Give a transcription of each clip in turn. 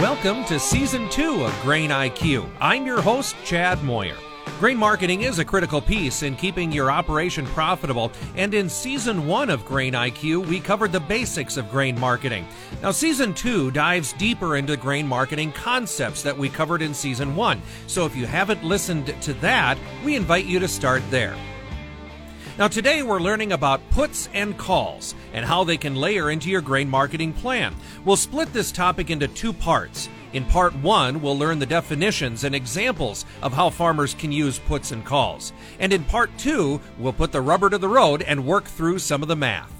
Welcome to Season 2 of Grain IQ. I'm your host, Chad Moyer. Grain marketing is a critical piece in keeping your operation profitable, and in Season 1 of Grain IQ, we covered the basics of grain marketing. Now, Season 2 dives deeper into grain marketing concepts that we covered in Season 1, so if you haven't listened to that, we invite you to start there. Now, today we're learning about puts and calls and how they can layer into your grain marketing plan. We'll split this topic into two parts. In part one, we'll learn the definitions and examples of how farmers can use puts and calls. And in part two, we'll put the rubber to the road and work through some of the math.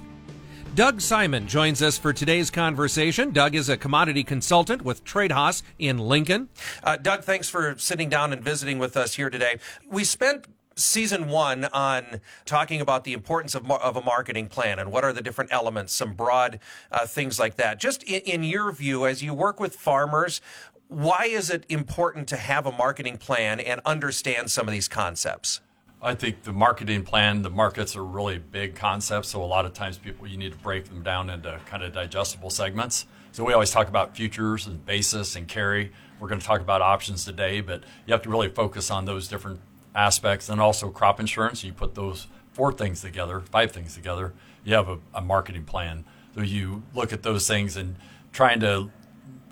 Doug Simon joins us for today's conversation. Doug is a commodity consultant with Tredas in Lincoln. Uh, Doug, thanks for sitting down and visiting with us here today. We spent season one on talking about the importance of, of a marketing plan and what are the different elements, some broad uh, things like that. Just in, in your view, as you work with farmers, why is it important to have a marketing plan and understand some of these concepts? I think the marketing plan, the markets are really big concepts. So a lot of times people, you need to break them down into kind of digestible segments. So we always talk about futures and basis and carry. We're going to talk about options today, but you have to really focus on those different aspects and also crop insurance. You put those four things together, five things together, you have a, a marketing plan. So you look at those things and trying to,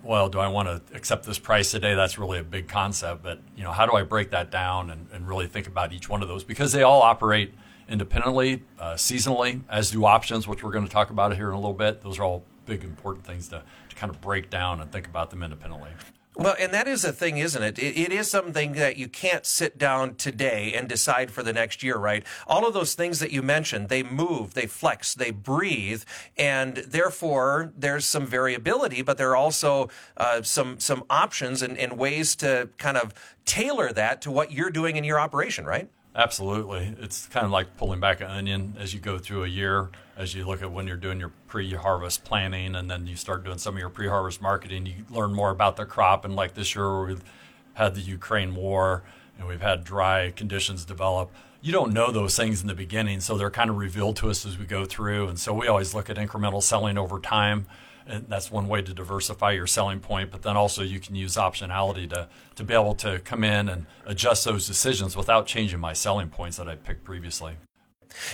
well, do I want to accept this price today? That's really a big concept. But, you know, how do I break that down and, and really think about each one of those? Because they all operate independently, uh, seasonally, as do options, which we're going to talk about here in a little bit. Those are all big, important things to, to kind of break down and think about them independently. Well, and that is a thing, isn't it? it? It is something that you can't sit down today and decide for the next year, right? All of those things that you mentioned, they move, they flex, they breathe, and therefore there's some variability, but there are also uh, some some options and, and ways to kind of tailor that to what you're doing in your operation, right? Absolutely. It's kind of like pulling back an onion as you go through a year, as you look at when you're doing your pre harvest planning and then you start doing some of your pre harvest marketing. You learn more about the crop. And like this year, we've had the Ukraine war and we've had dry conditions develop. You don't know those things in the beginning, so they're kind of revealed to us as we go through. And so we always look at incremental selling over time and that's one way to diversify your selling point. But then also you can use optionality to to be able to come in and adjust those decisions without changing my selling points that I picked previously.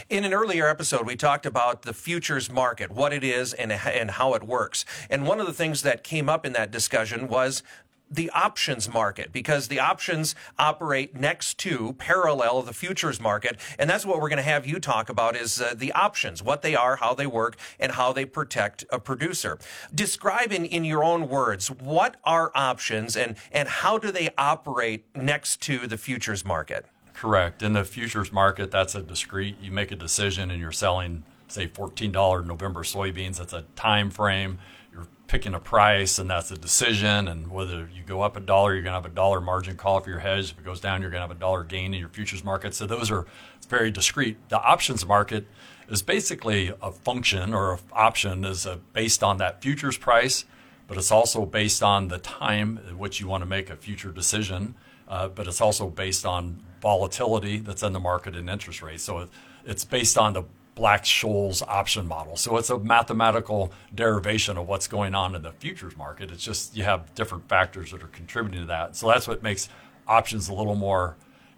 In an earlier episode, we talked about the futures market, what it is and, and how it works. And one of the things that came up in that discussion was the options market because the options operate next to parallel the futures market. And that's what we're going to have you talk about is uh, the options what they are how they work and how they protect a producer. Describe in, in your own words what are options and and how do they operate next to the futures market? Correct. In the futures market that's a discrete you make a decision and you're selling say $14 november soybeans that's a time frame picking a price and that's a decision and whether you go up a dollar you're going to have a dollar margin call for your hedge. If it goes down you're going to have a dollar gain in your futures market. So those are very discrete. The options market is basically a function or an option is a, based on that futures price but it's also based on the time in which you want to make a future decision uh, but it's also based on volatility that's in the market and interest rates. So it, it's based on the Black-Scholes option model. So it's a mathematical derivation of what's going on in the futures market. It's just you have different factors that are contributing to that. So that's what makes options a little more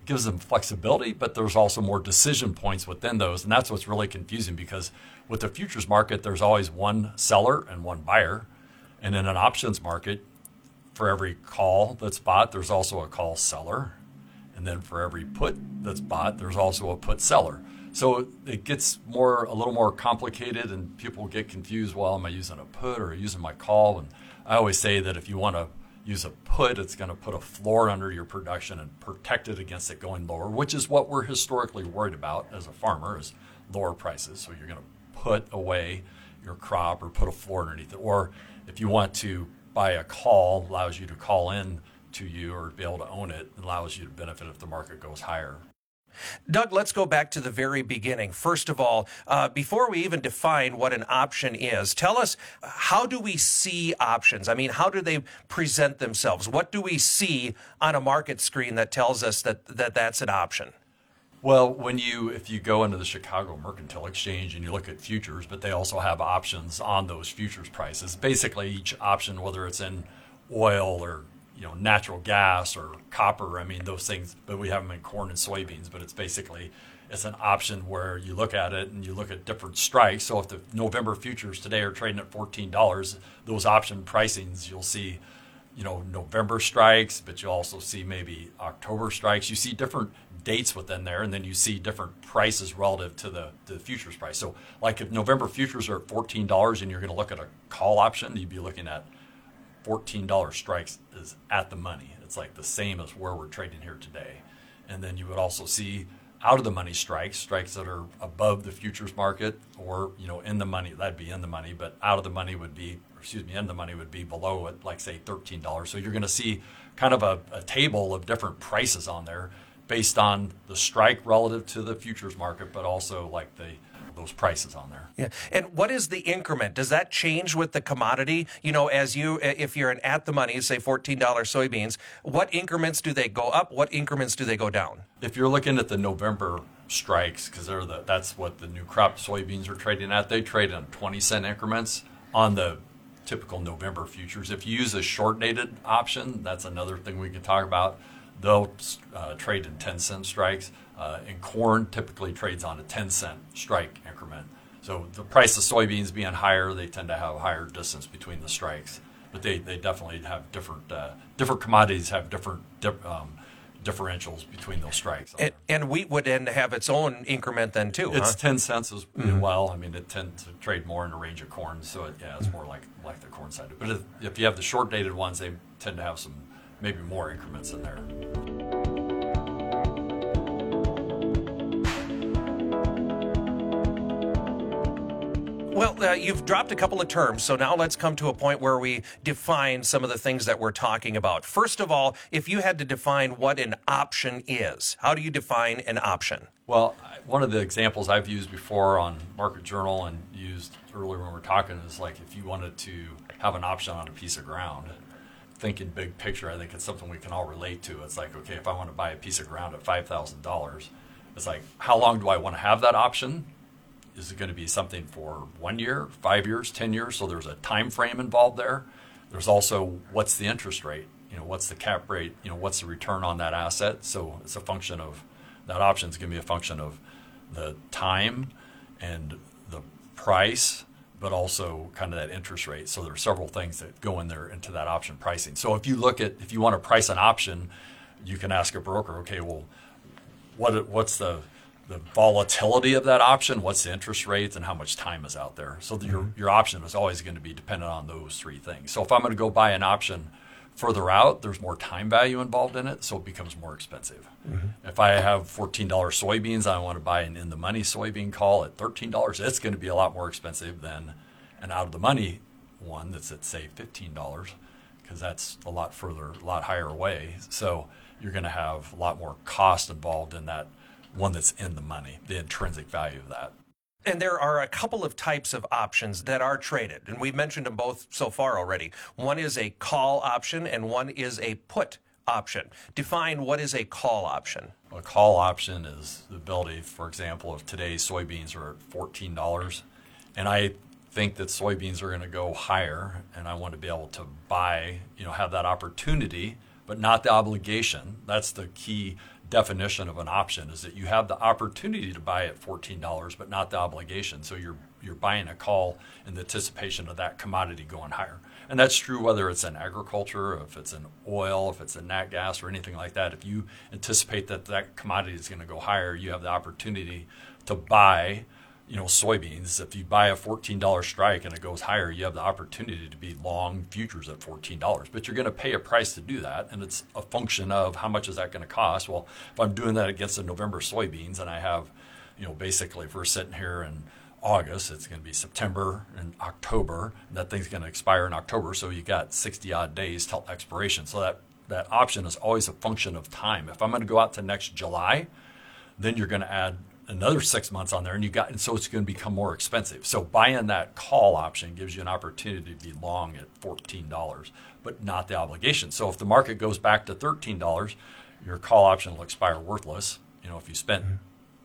gives them flexibility, but there's also more decision points within those. And that's what's really confusing because with the futures market, there's always one seller and one buyer. And in an options market, for every call that's bought, there's also a call seller. And then for every put that's bought, there's also a put seller. So it gets more a little more complicated, and people get confused. Well, am I using a put or using my call? And I always say that if you want to use a put, it's going to put a floor under your production and protect it against it going lower, which is what we're historically worried about as a farmer is lower prices. So you're going to put away your crop or put a floor underneath it. Or if you want to buy a call, allows you to call in to you or be able to own it, allows you to benefit if the market goes higher. Doug, let's go back to the very beginning. First of all, uh, before we even define what an option is, tell us how do we see options? I mean, how do they present themselves? What do we see on a market screen that tells us that, that that's an option? Well, when you if you go into the Chicago Mercantile Exchange and you look at futures, but they also have options on those futures prices. Basically, each option, whether it's in oil or you know natural gas or copper. I mean those things, but we have them in corn and soybeans. But it's basically it's an option where you look at it and you look at different strikes. So if the November futures today are trading at fourteen dollars, those option pricings you'll see, you know November strikes, but you also see maybe October strikes. You see different dates within there, and then you see different prices relative to the, to the futures price. So, like if November futures are at fourteen dollars, and you're going to look at a call option, you'd be looking at fourteen dollars strikes is at the money. It's like the same as where we're trading here today, and then you would also see out of the money strikes, strikes that are above the futures market or you know in the money. That'd be in the money, but out of the money would be, excuse me, in the money would be below it, like say thirteen dollars. So you're going to see kind of a, a table of different prices on there based on the strike relative to the futures market, but also like the those prices on there. Yeah. And what is the increment? Does that change with the commodity? You know, as you, if you're an at the money, say $14 soybeans, what increments do they go up? What increments do they go down? If you're looking at the November strikes, because they're the, that's what the new crop soybeans are trading at, they trade in 20 cent increments on the typical November futures. If you use a short dated option, that's another thing we can talk about they'll uh, trade in 10 cent strikes. Uh, and corn typically trades on a 10 cent strike increment. So the price of soybeans being higher, they tend to have a higher distance between the strikes. But they, they definitely have different uh, different commodities have different um, differentials between those strikes. And, and, wheat would then have its own increment then too. It's huh? ten cents as mm-hmm. well. I mean, it tends to trade more in the range of corn, so it, yeah, it's more like like the corn side. But if, if you have the short dated ones, they tend to have some maybe more increments in there. Well, uh, you've dropped a couple of terms, so now let's come to a point where we define some of the things that we're talking about. First of all, if you had to define what an option is, how do you define an option? Well, one of the examples I've used before on Market Journal and used earlier when we are talking is like if you wanted to have an option on a piece of ground, thinking big picture, I think it's something we can all relate to. It's like, okay, if I want to buy a piece of ground at five thousand dollars, it's like, how long do I want to have that option? Is it going to be something for one year, five years, ten years? So there's a time frame involved there. There's also what's the interest rate? You know, what's the cap rate? You know, what's the return on that asset? So it's a function of that option is going to be a function of the time and the price but also kind of that interest rate. So there are several things that go in there into that option pricing. So if you look at if you want to price an option, you can ask a broker, okay, well, what what's the the volatility of that option, what's the interest rates, and how much time is out there. So mm-hmm. your your option is always going to be dependent on those three things. So if I'm going to go buy an option further out, there's more time value involved in it, so it becomes more expensive. Mm-hmm. If I have $14 soybeans, I want to buy an in the money soybean call at $13, it's going to be a lot more expensive than an out of the money one that's at, say, $15, because that's a lot further, a lot higher away. So you're going to have a lot more cost involved in that one that's in the money, the intrinsic value of that. And there are a couple of types of options that are traded, and we've mentioned them both so far already. One is a call option, and one is a put option. Define what is a call option. A call option is the ability, for example, if today's soybeans are at $14, and I think that soybeans are going to go higher, and I want to be able to buy, you know, have that opportunity, but not the obligation. That's the key definition of an option is that you have the opportunity to buy at $14 but not the obligation. So you're you're buying a call in the anticipation of that commodity going higher. And that's true whether it's in agriculture if it's in oil if it's in nat gas or anything like that. If you anticipate that that commodity is going to go higher you have the opportunity to buy you know, soybeans, if you buy a $14 strike and it goes higher, you have the opportunity to be long futures at $14. But you're going to pay a price to do that. And it's a function of how much is that going to cost? Well, if I'm doing that against the November soybeans and I have, you know, basically if we're sitting here in August, it's going to be September and October. And that thing's going to expire in October. So you got 60 odd days till expiration. So that, that option is always a function of time. If I'm going to go out to next July, then you're going to add another six months on there, and you got, and so it's going to become more expensive. So buying that call option gives you an opportunity to be long at fourteen dollars, but not the obligation. So if the market goes back to thirteen dollars, your call option will expire worthless. You know, if you spent mm-hmm.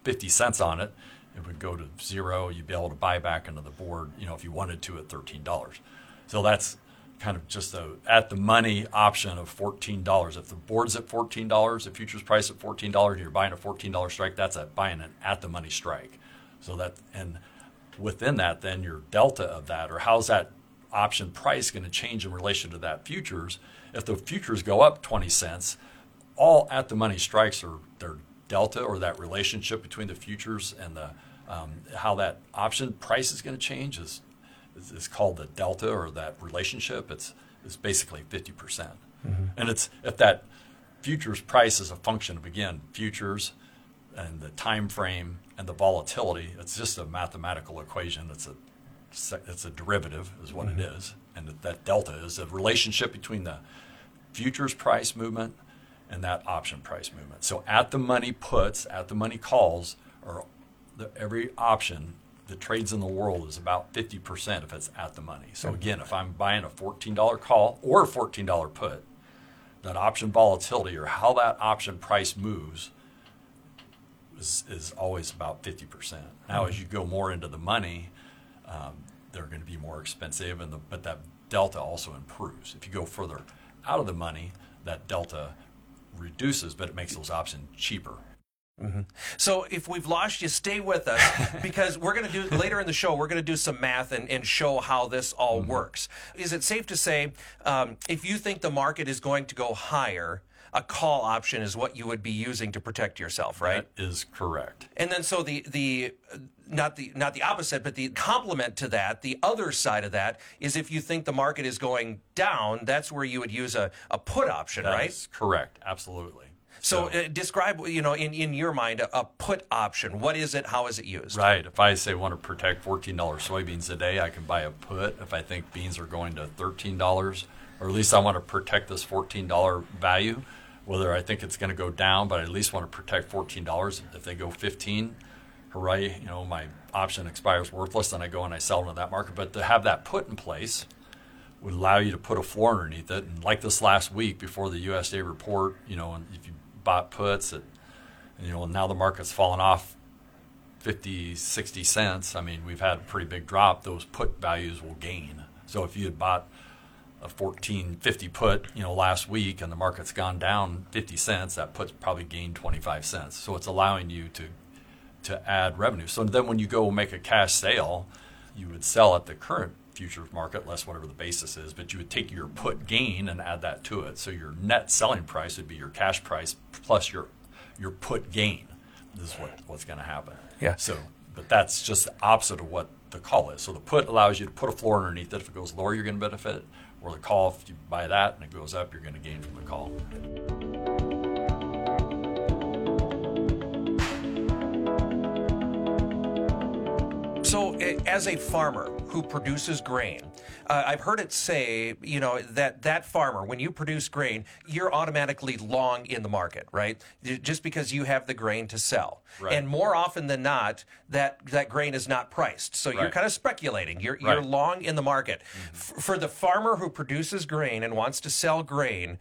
fifty cents on it, it would go to zero. You'd be able to buy back into the board. You know, if you wanted to at thirteen dollars. So that's kind of just the at the money option of fourteen dollars. If the board's at fourteen dollars, the futures price at fourteen dollars, and you're buying a fourteen dollar strike. That's a buying an at the money strike. So that and within that, then your delta of that, or how's that option price going to change in relation to that futures? If the futures go up twenty cents, all at the money strikes are their delta or that relationship between the futures and the um, how that option price is going to change is is called the delta or that relationship. It's is basically fifty percent, mm-hmm. and it's if that futures price is a function of again futures and the time frame and the volatility. It's just a mathematical equation. It's a it's a derivative is what mm-hmm. it is, and that delta is a relationship between the futures price movement and that option price movement. So at the money puts, at the money calls, or the, every option the trades in the world is about 50% if it's at the money. So again, if I'm buying a $14 call or a $14 put, that option volatility or how that option price moves is, is always about 50%. Now, as you go more into the money, um, they're going to be more expensive, and the, but that delta also improves. If you go further out of the money, that delta reduces, but it makes those options cheaper. Mm-hmm. So if we've lost you, stay with us because we're going to do later in the show. We're going to do some math and, and show how this all mm-hmm. works. Is it safe to say um, if you think the market is going to go higher? a call option is what you would be using to protect yourself, right? That is correct. And then so the the not the not the opposite, but the complement to that, the other side of that is if you think the market is going down, that's where you would use a, a put option, that right? correct. Absolutely. So, so uh, describe, you know, in, in your mind, a, a, put option. What is it? How is it used? Right. If I say I want to protect $14 soybeans a day, I can buy a put. If I think beans are going to $13, or at least I want to protect this $14 value, whether I think it's going to go down, but I at least want to protect $14. If they go 15, hooray, you know, my option expires worthless, and I go and I sell into that market. But to have that put in place would allow you to put a floor underneath it. And like this last week before the USDA report, you know, if you bought puts at, you know, now the market's fallen off 50, 60 cents. I mean, we've had a pretty big drop. Those put values will gain. So if you had bought a 1450 put, you know, last week and the market's gone down 50 cents, that puts probably gained 25 cents. So it's allowing you to to add revenue. So then when you go make a cash sale, you would sell at the current futures market less whatever the basis is, but you would take your put gain and add that to it. So your net selling price would be your cash price plus your your put gain. This is what, what's going to happen. Yeah. So, but that's just the opposite of what the call is. So the put allows you to put a floor underneath it. If it goes lower, you're going to benefit. Or the call, if you buy that and it goes up, you're going to gain from the call. So, as a farmer who produces grain, uh, I've heard it say, you know, that that farmer, when you produce grain, you're automatically long in the market, right? Just because you have the grain to sell. Right. And more often than not, that that grain is not priced. So right. you're kind of speculating. You're right. you're long in the market. Mm-hmm. F- for the farmer who produces grain and wants to sell grain,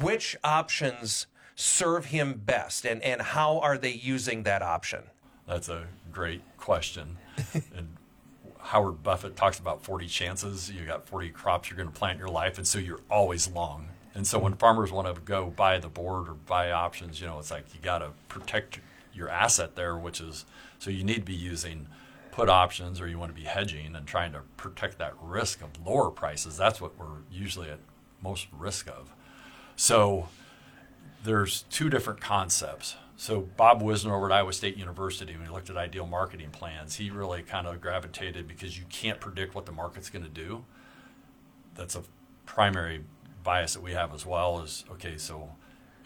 which options serve him best, and and how are they using that option? That's a great question. and Howard Buffett talks about 40 chances. You got 40 crops you're going to plant in your life, and so you're always long. And so when farmers want to go buy the board or buy options, you know, it's like you got to protect your asset there, which is so you need to be using put options or you want to be hedging and trying to protect that risk of lower prices. That's what we're usually at most risk of. So there's two different concepts. So Bob Wisner over at Iowa State University, when he looked at ideal marketing plans, he really kind of gravitated because you can't predict what the market's going to do. That's a primary bias that we have as well. Is okay, so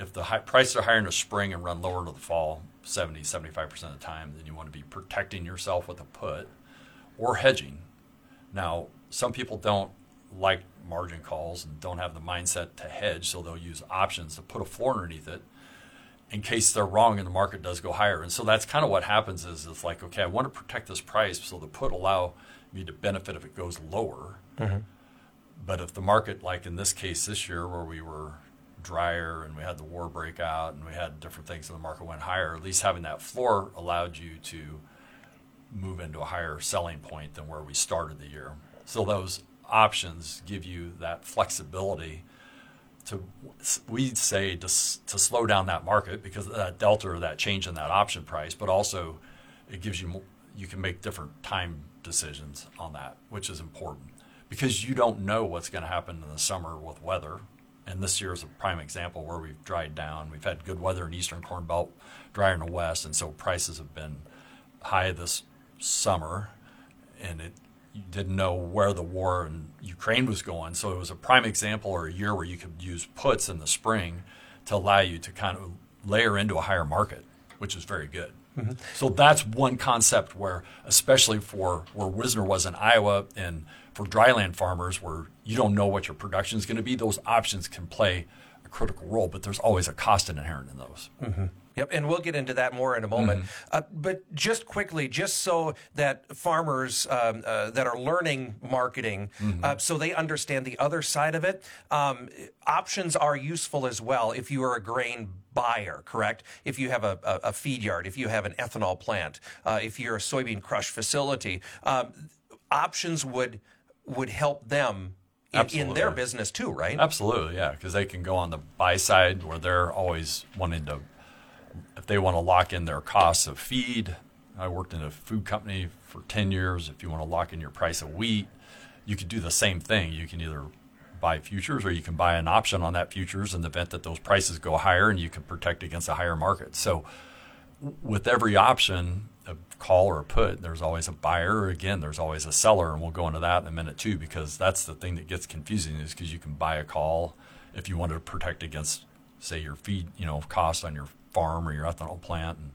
if the high, prices are higher in the spring and run lower in the fall, 70, 75% of the time, then you want to be protecting yourself with a put or hedging. Now, some people don't like margin calls and don't have the mindset to hedge, so they'll use options to put a floor underneath it in case they're wrong and the market does go higher. And so that's kind of what happens is it's like, okay, I want to protect this price, so the put allow me to benefit if it goes lower. Mm-hmm. But if the market, like in this case this year, where we were drier and we had the war breakout and we had different things and the market went higher, at least having that floor allowed you to move into a higher selling point than where we started the year. So those options give you that flexibility to we say to, to slow down that market because that delta or that change in that option price, but also it gives you more, you can make different time decisions on that, which is important because you don't know what's going to happen in the summer with weather. And this year is a prime example where we've dried down. We've had good weather in eastern corn belt, drier in the west, and so prices have been high this summer, and it you didn't know where the war in Ukraine was going. So it was a prime example or a year where you could use puts in the spring to allow you to kind of layer into a higher market, which is very good. Mm-hmm. So that's one concept where, especially for where Wisner was in Iowa and for dryland farmers, where you don't know what your production is going to be, those options can play a critical role, but there's always a cost inherent in those. Mm-hmm. Yep, and we'll get into that more in a moment. Mm-hmm. Uh, but just quickly, just so that farmers um, uh, that are learning marketing, mm-hmm. uh, so they understand the other side of it, um, options are useful as well if you are a grain buyer, correct? If you have a, a, a feed yard, if you have an ethanol plant, uh, if you're a soybean crush facility, um, options would would help them in, in, their business too, right? Absolutely, yeah, because they can go on the buy side where they're always wanting to if they want to lock in their costs of feed, I worked in a food company for 10 years. If you want to lock in your price of wheat, you could do the same thing. You can either buy futures or you can buy an option on that futures in the event that those prices go higher and you can protect against a higher market. So with every option, a call or a put, there's always a buyer. Again, there's always a seller, and we'll go into that in a minute too, because that's the thing that gets confusing is because you can buy a call if you wanted to protect against, say, your feed, you know, cost on your farm or your ethanol plant and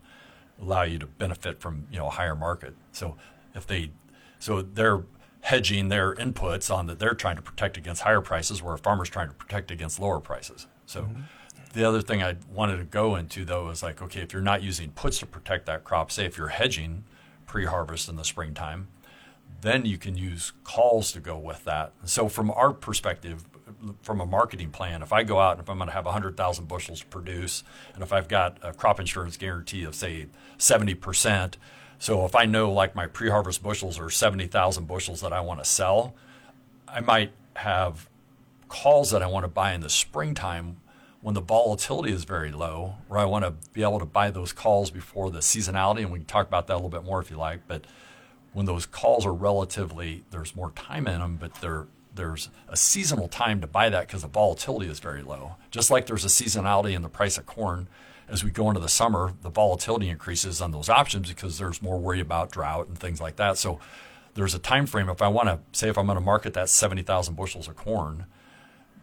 allow you to benefit from you know a higher market. So if they so they're hedging their inputs on that they're trying to protect against higher prices where a farmer's trying to protect against lower prices. So mm-hmm. the other thing I wanted to go into though is like okay if you're not using puts to protect that crop, say if you're hedging pre-harvest in the springtime, then you can use calls to go with that. So from our perspective, from a marketing plan, if I go out and if I'm going to have 100,000 bushels produce, and if I've got a crop insurance guarantee of say 70%, so if I know like my pre-harvest bushels are 70,000 bushels that I want to sell, I might have calls that I want to buy in the springtime when the volatility is very low, where I want to be able to buy those calls before the seasonality, and we can talk about that a little bit more if you like. But when those calls are relatively, there's more time in them, but they're there's a seasonal time to buy that because the volatility is very low. Just like there's a seasonality in the price of corn, as we go into the summer, the volatility increases on those options because there's more worry about drought and things like that. So there's a time frame. If I want to say if I'm going to market that 70,000 bushels of corn,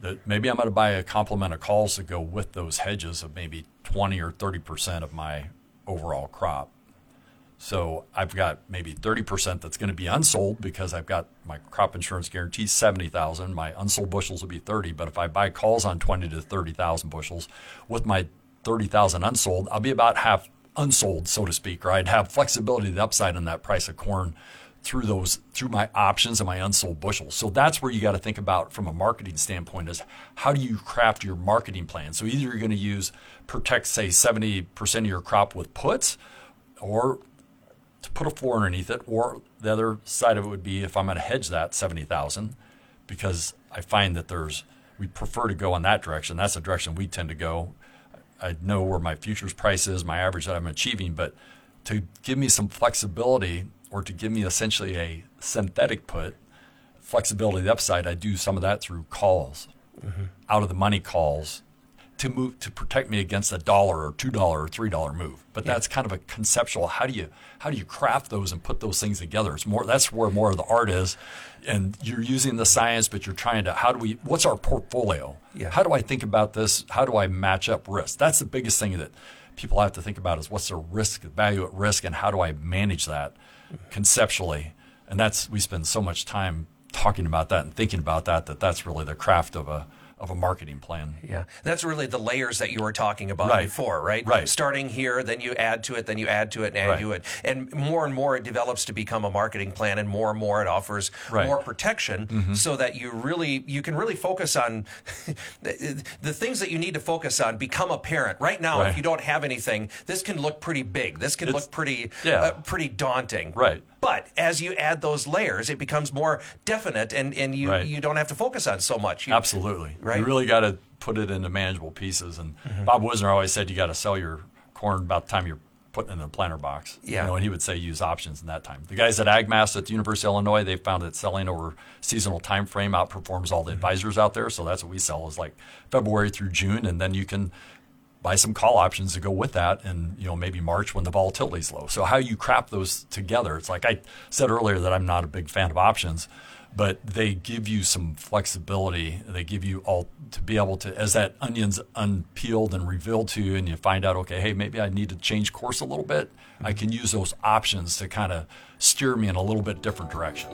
that maybe I'm going to buy a complement of calls to go with those hedges of maybe 20 or 30 percent of my overall crop. So I've got maybe 30% that's going to be unsold because I've got my crop insurance guarantee 70,000. My unsold bushels will be 30. But if I buy calls on 20 to 30,000 bushels with my 30,000 unsold, I'll be about half unsold, so to speak, or I'd have flexibility the upside on that price of corn through those through my options and my unsold bushels. So that's where you got to think about from a marketing standpoint is how do you craft your marketing plan? So either you're going to use protect say 70% of your crop with puts or to put a floor underneath it, or the other side of it would be if I'm going to hedge that seventy thousand, because I find that there's we prefer to go in that direction. That's the direction we tend to go. I know where my futures price is, my average that I'm achieving, but to give me some flexibility or to give me essentially a synthetic put, flexibility the upside, I do some of that through calls, mm-hmm. out of the money calls to move to protect me against a dollar or two dollar or three dollar move. But yeah. that's kind of a conceptual. How do you how do you craft those and put those things together? It's more that's where more of the art is, and you're using the science, but you're trying to how do we what's our portfolio? Yeah. How do I think about this? How do I match up risk? That's the biggest thing that people have to think about is what's the risk value at risk and how do I manage that conceptually? And that's we spend so much time talking about that and thinking about that that that's really the craft of a of a marketing plan. Yeah, that's really the layers that you were talking about right. before, right? Right. Starting here, then you add to it, then you add to it, and add right. to it, and more and more it develops to become a marketing plan, and more and more it offers right. more protection, mm-hmm. so that you really you can really focus on the, the, things that you need to focus on become apparent. Right now, if you don't have anything, this can look pretty big. This can it's, look pretty yeah. uh, pretty daunting. Right. But as you add those layers, it becomes more definite, and and you Right. you don't have to focus on so much. You, Absolutely. Right. You really got to put it into manageable pieces. And Mm-hmm. Bob Wisner always said you got to sell your corn about the time you're putting it in the planter box. Yeah. You know, and he would say use options in that time. The guys at AgMAS at the University of Illinois, they found that selling over seasonal time frame outperforms all the Mm-hmm. advisors out there. So that's what we sell is like February through June, and then you can buy some call options to go with that and you know maybe March when the volatility is low. So how you crap those together, it's like I said earlier that I'm not a big fan of options, but they give you some flexibility. They give you all to be able to as that onion's unpeeled and revealed to you and you find out okay, hey, maybe I need to change course a little bit. I mm-hmm. can use those options to kind of steer me in a little bit different direction.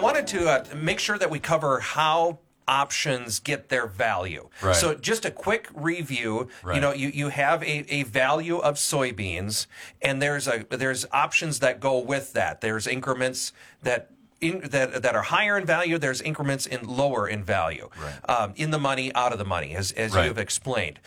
Wanted to uh, make sure that we cover how options get their value. Right. So just a quick review. You know, you, you have a, a value of soybeans, and there's a there's options that go with that. There's increments that. In, that that are higher in value. There's increments in lower in value, Right. um, in the money, out of the money, as as Right. you've explained.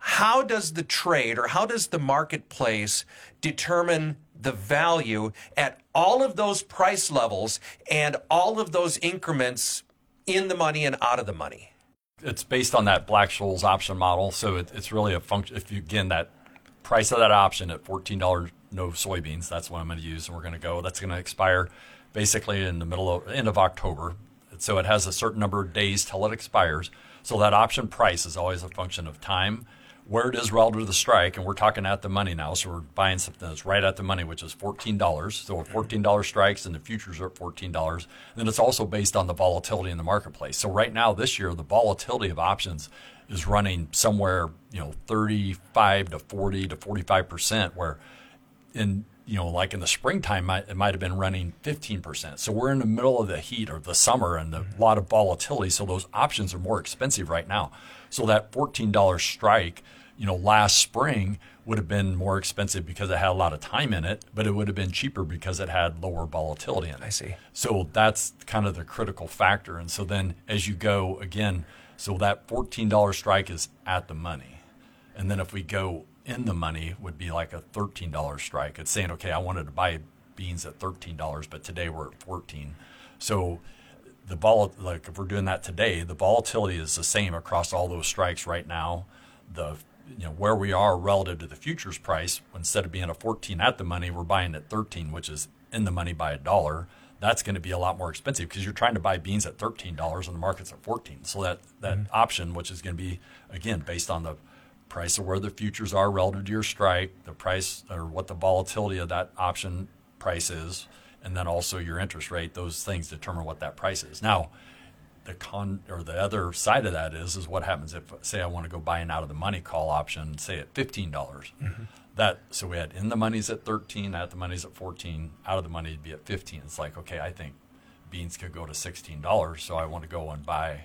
How does the trade or how does the marketplace determine the value at all of those price levels and all of those increments in the money and out of the money? it's based on that Black Scholes option model. So it, it's really a function. If you again that price of that option at fourteen dollars no soybeans, that's what I'm going to use, and we're going to go. That's going to expire basically in the middle of end of October. So it has a certain number of days till it expires. So that option price is always a function of time, where it is relative to the strike, and we're talking at the money now. So we're buying something that's right at the money, which is fourteen dollars. So fourteen dollars strikes, and the futures are at fourteen dollars. Then it's also based on the volatility in the marketplace. So right now, this year, the volatility of options is running somewhere, you know, thirty-five to forty to forty-five percent, where in you know like in the springtime it might have been running 15% so we're in the middle of the heat or the summer and a mm-hmm. lot of volatility so those options are more expensive right now so that $14 strike you know last spring would have been more expensive because it had a lot of time in it but it would have been cheaper because it had lower volatility in it I see. so that's kind of the critical factor. And so then as you go again, so that $14 strike is at the money. And then if we go in the money would be like a $13 strike. It's saying, okay, I wanted to buy beans at $13, but today we're at 14. So the vol like if we're doing that today, the volatility is the same across all those strikes right now. The you know where we are relative to the futures price, instead of being a 14 at the money, we're buying at 13, which is in the money by a dollar. That's going to be a lot more expensive because you're trying to buy beans at $13 and the market's at 14. So that that mm-hmm. option, which is going to be again based on the price of where the futures are relative to your strike, the price or what the volatility of that option price is, and then also your interest rate. Those things determine what that price is. Now, the con or the other side of that is is what happens if say I want to go buy an out of the money call option, say at fifteen dollars. Mm-hmm. That so we had in the money's at thirteen, at the money's at fourteen, out of the money would be at fifteen. It's like okay, I think beans could go to sixteen dollars, so I want to go and buy.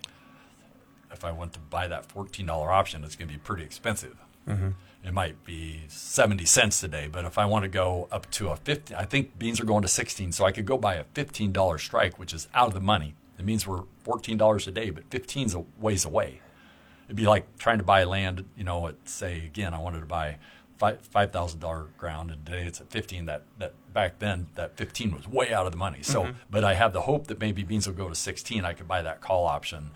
If I want to buy that fourteen dollar option, it's going to be pretty expensive. Mm-hmm. It might be seventy cents today, but if I want to go up to a fifty, I think beans are going to sixteen, so I could go buy a fifteen dollar strike, which is out of the money. It means we're fourteen dollars a day, but 15's a ways away. It'd be like trying to buy land, you know, at say again, I wanted to buy five five thousand dollar ground, and today it's at fifteen. That that back then that fifteen was way out of the money. So, mm-hmm. but I have the hope that maybe beans will go to sixteen. I could buy that call option,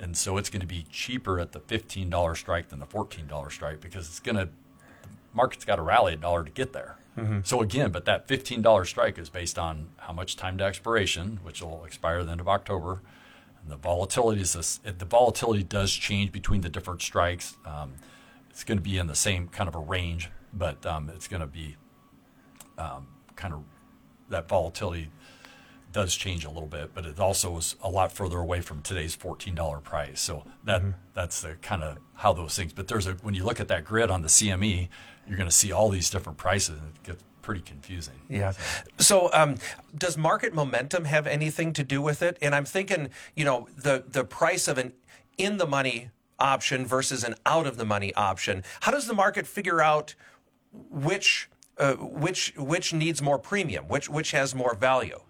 and so it's going to be cheaper at the fifteen dollar strike than the fourteen dollar strike because it's going to the market's got to rally a dollar to get there. So again, but that fifteen dollar strike is based on how much time to expiration, which will expire the end of October. And the volatility is this, it, the volatility does change between the different strikes. Um, it's going to be in the same kind of a range, but um, it's going to be um, kind of that volatility does change a little bit, but it also is a lot further away from today's fourteen dollar price. So that that's the kind of how those things. But there's a when you look at that grid on the CME, you're going to see all these different prices, and it gets pretty confusing. Yeah. So, um, does market momentum have anything to do with it? And I'm thinking, you know, the the price of an in the money option versus an out of the money option. How does the market figure out which uh, which which needs more premium, which which has more value?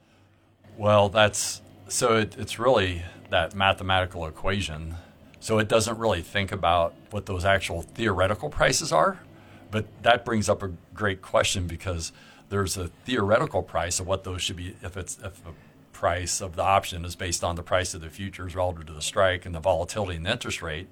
Well, that's so it, it's really that mathematical equation So it doesn't really think about what those actual theoretical prices are. But that brings up a great question because there's a theoretical price of what those should be if it's if the price of the option is based on the price of the futures relative to the strike and the volatility and the interest rate.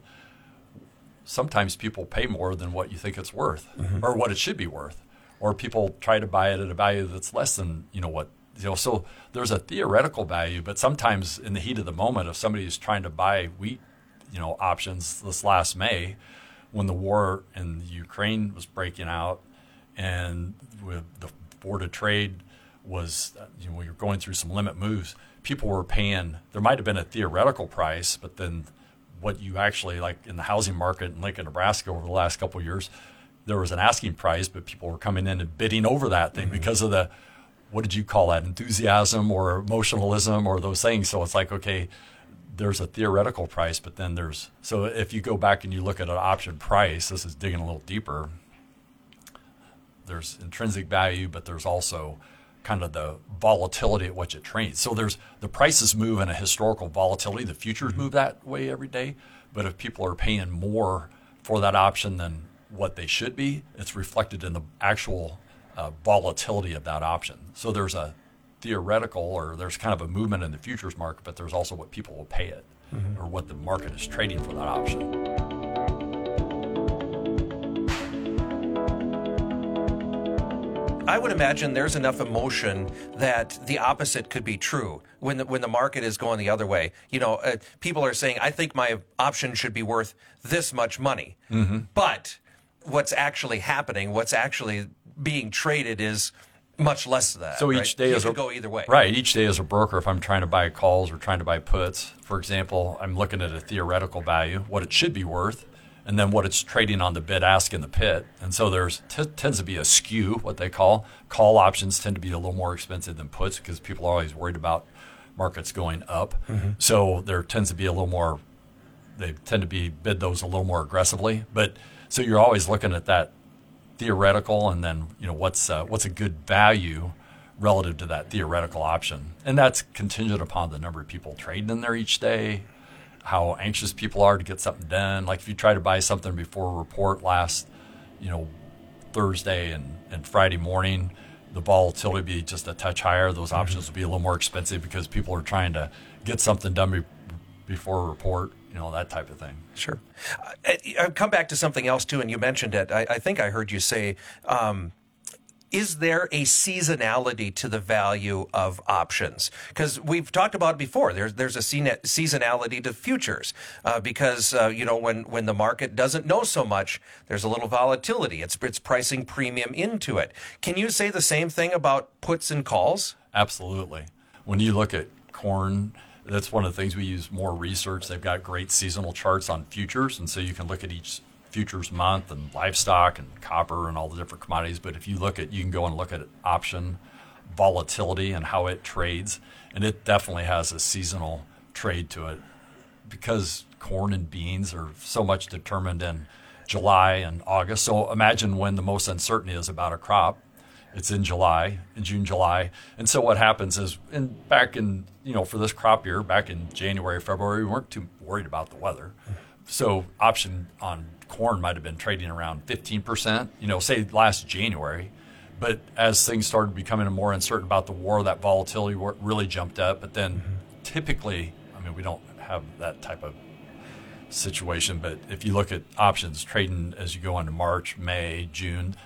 Sometimes people pay more than what you think it's worth mm-hmm. or what it should be worth. Or people try to buy it at a value that's less than, you know, what you know, so there's a theoretical value, but sometimes in the heat of the moment, if somebody is trying to buy wheat, you know, options this last May, when the war in Ukraine was breaking out, and with the board of trade was, you know, we were going through some limit moves. People were paying. There might have been a theoretical price, but then what you actually like in the housing market in Lincoln, Nebraska, over the last couple of years, there was an asking price, but people were coming in and bidding over that thing mm-hmm. because of the what did you call that enthusiasm or emotionalism or those things. So it's like okay, there's a theoretical price, but then there's so if you go back and you look at an option price, this is digging a little deeper. There's intrinsic value, but there's also kind of the volatility at which it trades. So there's the prices move in a historical volatility. The futures move that way every day. But if people are paying more for that option than what they should be, it's reflected in the actual uh, volatility of that option. So there's a theoretical or there's kind of a movement in the futures market, but there's also what people will pay it mm-hmm. or what the market is trading for that option. I would imagine there's enough emotion that the opposite could be true when the, when the market is going the other way. You know, uh, people are saying, I think my option should be worth this much money. Mm-hmm. But what's actually happening, what's actually being traded is much less than that. So each right? day is a, go either way. Right. Each day as a broker, if I'm trying to buy calls or trying to buy puts, for example, I'm looking at a theoretical value, what it should be worth, and then what it's trading on the bid ask in the pit. And so there's t- tends to be a skew, what they call call options tend to be a little more expensive than puts because people are always worried about markets going up. Mm-hmm. So there tends to be a little more. They tend to be bid those a little more aggressively, but so you're always looking at that theoretical, and then you know what's uh, what's a good value relative to that theoretical option, and that's contingent upon the number of people trading in there each day, how anxious people are to get something done. Like if you try to buy something before a report last, you know, Thursday and, and Friday morning, the volatility be just a touch higher. Those mm-hmm. options will be a little more expensive because people are trying to get something done before a report you know that type of thing. Sure. Uh, I'll come back to something else too, and you mentioned it. I, I think I heard you say. Um, is there a seasonality to the value of options? Because we've talked about it before. There's there's a seasonality to futures uh, because uh, you know when when the market doesn't know so much, there's a little volatility. It's it's pricing premium into it. Can you say the same thing about puts and calls? Absolutely. When you look at corn that's one of the things we use Moore research. They've got great seasonal charts on futures, and so you can look at each futures month and livestock and copper and all the different commodities. But if you look at, you can go and look at option volatility and how it trades, and it definitely has a seasonal trade to it because corn and beans are so much determined in July and August. So imagine when the most uncertainty is about a crop it's in July, in June, July. And so what happens is, in, back in, you know, for this crop year, back in January, February, we weren't too worried about the weather. So option on corn might have been trading around 15%, you know, say last January. But as things started becoming more uncertain about the war, that volatility really jumped up. But then mm-hmm. typically, I mean, we don't have that type of situation. But if you look at options trading as you go into March, May, June,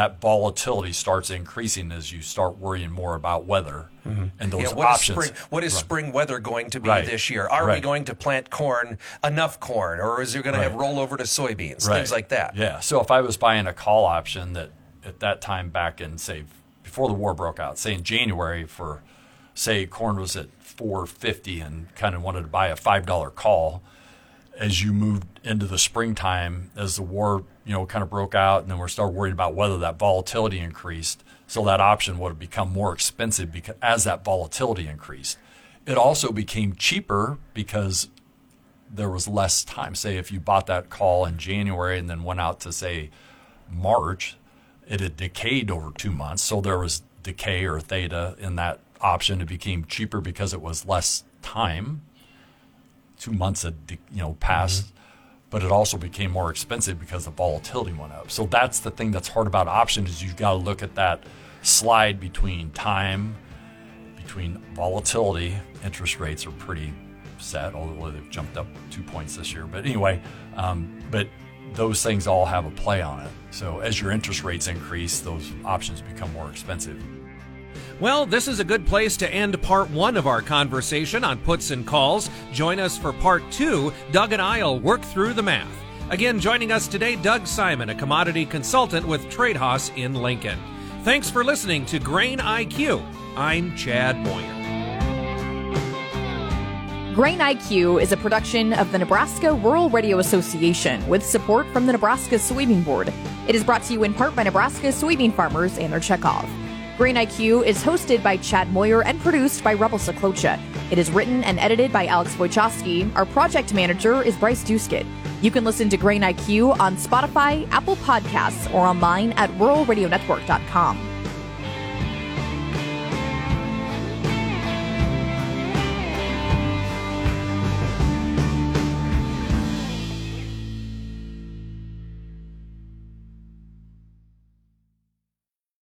that volatility starts increasing as you start worrying more about weather mm-hmm. and those yeah, what options. Is spring, what is right. spring weather going to be right. this year? Are right. we going to plant corn, enough corn, or is there going to have rollover to soybeans, things like that? Yeah. So if I was buying a call option that at that time back in say before the war broke out, say in January for say corn was at 450 and kind of wanted to buy a $5 call as you moved into the springtime, as the war, you know, kind of broke out, and then we're starting worried about whether that volatility increased. So that option would have become more expensive because as that volatility increased. It also became cheaper because there was less time. Say if you bought that call in January and then went out to say March, it had decayed over two months. So there was decay or theta in that option. It became cheaper because it was less time two months had you know passed. Mm-hmm. But it also became more expensive because the volatility went up. So that's the thing that's hard about options is you've got to look at that slide between time, between volatility. Interest rates are pretty set, although they've jumped up two points this year. But anyway, um, but those things all have a play on it. So as your interest rates increase, those options become more expensive. Well, this is a good place to end part one of our conversation on puts and calls. Join us for part two. Doug and I will work through the math. Again, joining us today, Doug Simon, a commodity consultant with Tredas in Lincoln. Thanks for listening to Grain IQ. I'm Chad Moore. Grain IQ is a production of the Nebraska Rural Radio Association with support from the Nebraska Soybean Board. It is brought to you in part by Nebraska soybean farmers and their checkoff. Grain IQ is hosted by Chad Moore and produced by Rebel Saklocha. It is written and edited by Alex Wojcicki. Our project manager is Bryce Duskett. You can listen to Grain IQ on Spotify, Apple Podcasts, or online at ruralradionetwork.com.